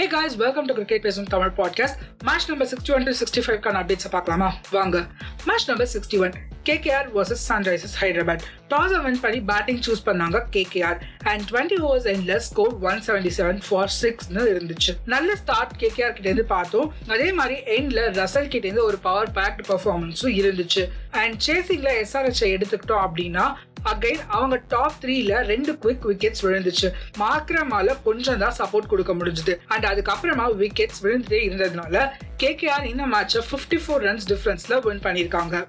Hey guys welcome to cricket பேசும் Tamil podcast match number sixty one to sixty ஃபைவ்க்கான அப்டேட்ஸை பார்க்கலாமா? வாங்க. Match number sixty one KKR versus Sunrisers Hyderabad toss win பண்ணி batting choose பண்ணாங்க KKR and twenty overs எண்ட்ல score one seventy seven for சிக்ஸ்னு இருந்துச்சு. நல்ல ஸ்டார்ட் கேகேஆர் கிட்ட இருந்து பார்த்தோம். அதே மாதிரி எண்ட்ல ரசல் கிட்ட இருந்து ஒரு பவர் பேக்ட் பர்ஃபார்மன்ஸும் இருந்துச்சு. அண்ட் சேசிங்ல எஸ்ஆர்ஹெச் எடுத்துக்கிட்டோம் அப்படின்னா அகைன் அவங்க டாப் த்ரீல ரெண்டு குவிக் விக்கெட்ஸ் விழுந்துச்சு. மாக்ரமால கொஞ்சம் தான் சப்போர்ட் கொடுக்க முடிஞ்சது. அண்ட் அதுக்கப்புறமா விக்கெட்ஸ் விழுந்துட்டே இருந்ததுனால கேகேஆர் இந்த மேட்சை ஃபிஃப்டி ஃபோர் ரன்ஸ் டிஃபரன்ஸ்ல வின் பண்ணியிருக்காங்க.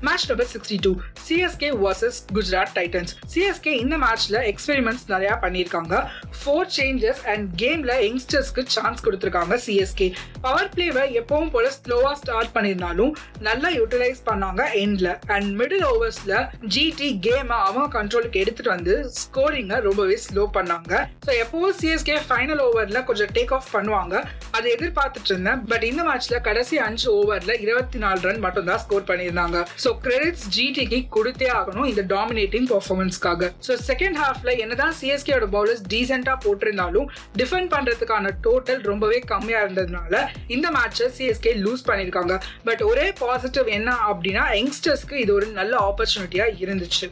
Match number sixty two CSK versus Gujarat Titans CSK இந்த மேட்ச்ல எக்ஸ்பெரிமெண்ட்ஸ் நிறைய பண்ணியிருக்காங்க. ஃபோர் சேஞ்சஸ் அண்ட் கேம்ல யங்ஸ்டர்ஸ்க்கு சான்ஸ் கொடுத்துருக்காங்க சிஎஸ்கே பவர் பிளேவை எப்பவும் போல ஸ்லோவா ஸ்டார்ட் பண்ணியிருந்தாலும் நல்லா யூட்டிலைஸ் பண்ணாங்க எண்ட்ல அண்ட் மிடில் ஓவர்ஸ்ல ஜிடி கேமை அவங்க கண்ட்ரோலுக்கு எடுத்துட்டு வந்து ஸ்கோரிங்கை ரொம்பவே ஸ்லோ பண்ணாங்க. ஸோ எப்பவும் சிஎஸ்கே ஃபைனல் ஓவர்ல கொஞ்சம் டேக் ஆஃப் பண்ணுவாங்க. அதை எதிர்பார்த்துட்டு இருந்தேன். பட் இந்த மேட்ச்ல கடைசி அஞ்சு ஓவர்ல இருபத்தி நாலு ரன் மட்டும் தான் ஸ்கோர் பண்ணியிருந்தாங்க ஸோ கிரெடிட்ஸ் ஜிடிக்கு கொடுத்தே ஆகணும் இந்த டாமினேட்டிங் பர்ஃபார்மன்ஸ்க்காக ஸோ செகண்ட் ஹாஃப்ல என்னதான் சிஎஸ்கேயோட பவுலர்ஸ் டீசென்டா போட்டிருந்தாலும் டிஃபெண்ட் பண்றதுக்கான டோட்டல் ரொம்பவே கம்மியா இருந்ததுனால இந்த மேட்சை சிஎஸ்கே லூஸ் பண்ணியிருக்காங்க. பட் ஒரே பாசிட்டிவ் என்ன அப்படின்னா யங்ஸ்டர்ஸ்க்கு இது ஒரு நல்ல ஆப்பர்ச்சுனிட்டியா இருந்துச்சு.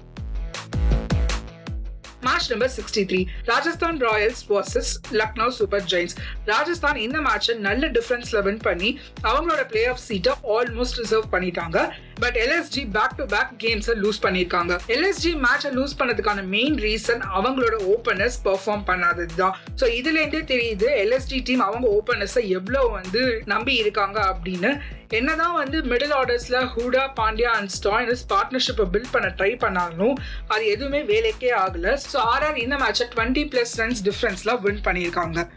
Match number sixty three Rajasthan Royals versus Lucknow Super Giants Rajasthan இந்த மேட்சை நல்ல டிஃபரன்ஸ்ல வின் பண்ணி அவங்களோட பிளே ஆஃப் சீட்டை ஆல்மோஸ்ட் ரிசர்வ் பண்ணிட்டாங்க. But LSG back to back கேம்ஸை lose பண்ணியிருக்காங்க. எல்எஸ்ஜி மேட்சை லூஸ் பண்ணதுக்கான மெயின் ரீசன் அவங்களோட ஓப்பனர்ஸ் பெர்ஃபார்ம் பண்ணாதது தான் ஸோ இதுலேருந்தே தெரியுது எல்எஸ்டி டீம் அவங்க ஓப்பனர்ஸை எவ்வளோ வந்து நம்பி இருக்காங்க அப்படின்னு. என்னதான் வந்து மிடில் ஆர்டர்ஸ்ல ஹூடா பாண்டியா அண்ட் ஸ்டாயினஸ் பார்ட்னர்ஷிப்பை பில்ட் பண்ண ட்ரை பண்ணாலும் அது எதுவுமே வேலைக்கே ஆகல. ஸோ ஆர்ஆர் இந்த மேட்சை டுவெண்ட்டி பிளஸ் ரன்ஸ் டிஃபரன்ஸ்ல வின் பண்ணியிருக்காங்க.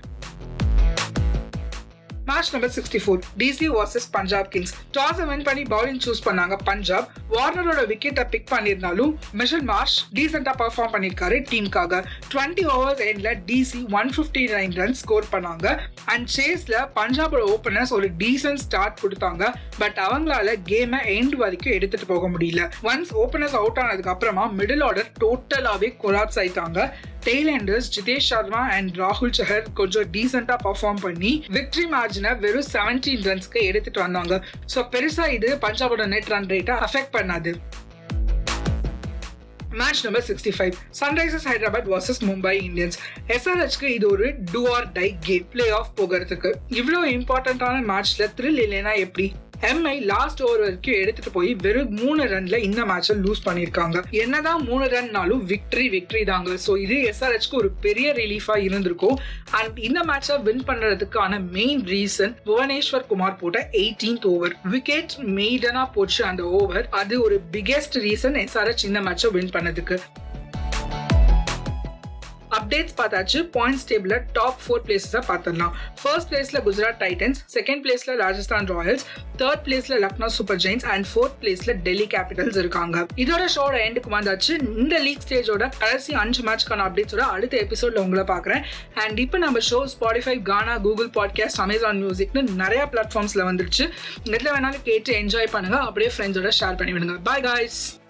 Match number sixty four DC versus Punjab Kings toss win பண்ணி பவுலிங் சூஸ் பண்ணாங்க பஞ்சாப் வார்னரோட விக்கெட்டை பிக் பண்ணியிருந்தாலும் மிஷல் மார்ஷ் டீசெண்டா பர்ஃபார்ம் பண்ணியிருக்காரு டீமுக்காக டுவெண்ட்டி ஓவர்ஸ் எண்ட்ல DC one fifty nine run score பண்ணாங்க. அண்ட் சேஸ்ல பஞ்சாபோட ஓப்பனர்ஸ் ஒரு டீசென்ட் ஸ்டார்ட் கொடுத்தாங்க. பட் அவங்களால கேமை எண்ட் வரைக்கும் எடுத்துட்டு போக முடியல. ஒன்ஸ் ஓப்பனர்ஸ் அவுட் ஆனதுக்கு அப்புறமா மிடில் ஆர்டர் டோட்டலாவே கொலாப்ஸ் ஆயிட்டாங்க. டெய்லண்டர்ஸ் ஜிதேஷ் சர்மா அண்ட் ராகுல் சஹர் கொஞ்சம் டீசெண்டா பர்ஃபார்ம் பண்ணி விக்டரி மார்ஜினை வெறும் செவன்டீன் ரன்ஸ்க்கு எடுத்துட்டு வந்தாங்க. ஸோ பெருசா இது பஞ்சாபோட நெட் ரன் ரேட்டை அஃபெக்ட் பண்ணாது. Match number sixty five Sunrisers Hyderabad versus Mumbai Indians எஸ்ஆர்ஹெச்க்கு இது ஒரு do or die game playoff போகிறதுக்கு இவ்வளோ இம்பார்ட்டண்ட்டான மேட்ச்ல த்ரில் இல்லைன்னா எப்படி? எம்ஐ லாஸ்ட் ஓவர் வரைக்கும் எடுத்துட்டு போய் வெறும் மூணு ரன்ல இந்த மேட்சை லூஸ் பண்ணிருக்காங்க என்னதான் மூணு ரன்னாலும் விக்டரி விக்டரி தாங்க. ஸோ இது எஸ்ஆர்ஹெச்க்கு ஒரு பெரிய ரிலீஃபா இருந்திருக்கும். அண்ட் இந்த மேட்சை வின் பண்றதுக்கான மெயின் ரீசன் புவனேஸ்வர் குமார் போட்ட எயிட்டீன்த் ஓவர் விக்கெட் மெய்டனா போச்சு அந்த ஓவர் அது ஒரு பிகெஸ்ட் ரீசன் எஸ்ஆர்ஹெச் இந்த மேட்சை வின் பண்ணதுக்கு. அப்டேட்ஸ் பார்த்தாச்சு. பாயிண்ட்ஸ் டேபிள் டாப் ஃபோர் பிளேசஸை பார்த்துடலாம். ஃபர்ஸ்ட் பிளேஸ்ல குஜராத் டைட்டன்ஸ் செகண்ட் பிளேஸ்ல ராஜஸ்தான் ராயல்ஸ் தேர்ட் பிளேஸ்ல Lucknow Super Giants and fourth பிளேஸ்ல டெல்லி கேபிட்டல்ஸ் இருக்காங்க. இதோட ஷோட எண்டுக்கு வந்தாச்சு. இந்த லீக் ஸ்டேஜோட கடைசி அஞ்சு மேட்ச்க்கான அப்டேட்ஸோட அடுத்த எபிசோட்ல உங்களை பார்க்குறேன். அண்ட் இப்போ நம்ம show Spotify Gaana Google podcast Amazon மியூசிக்னு நிறைய பிளாட்ஃபார்ம்ஸ்ல வந்துருச்சு. நெட்டில் வேணாலும் கேட்டு என்ஜாய் பண்ணுங்க. அப்படியே ஃப்ரெண்ட்ஸோட ஷேர் பண்ணிவிடுங்க. Bye guys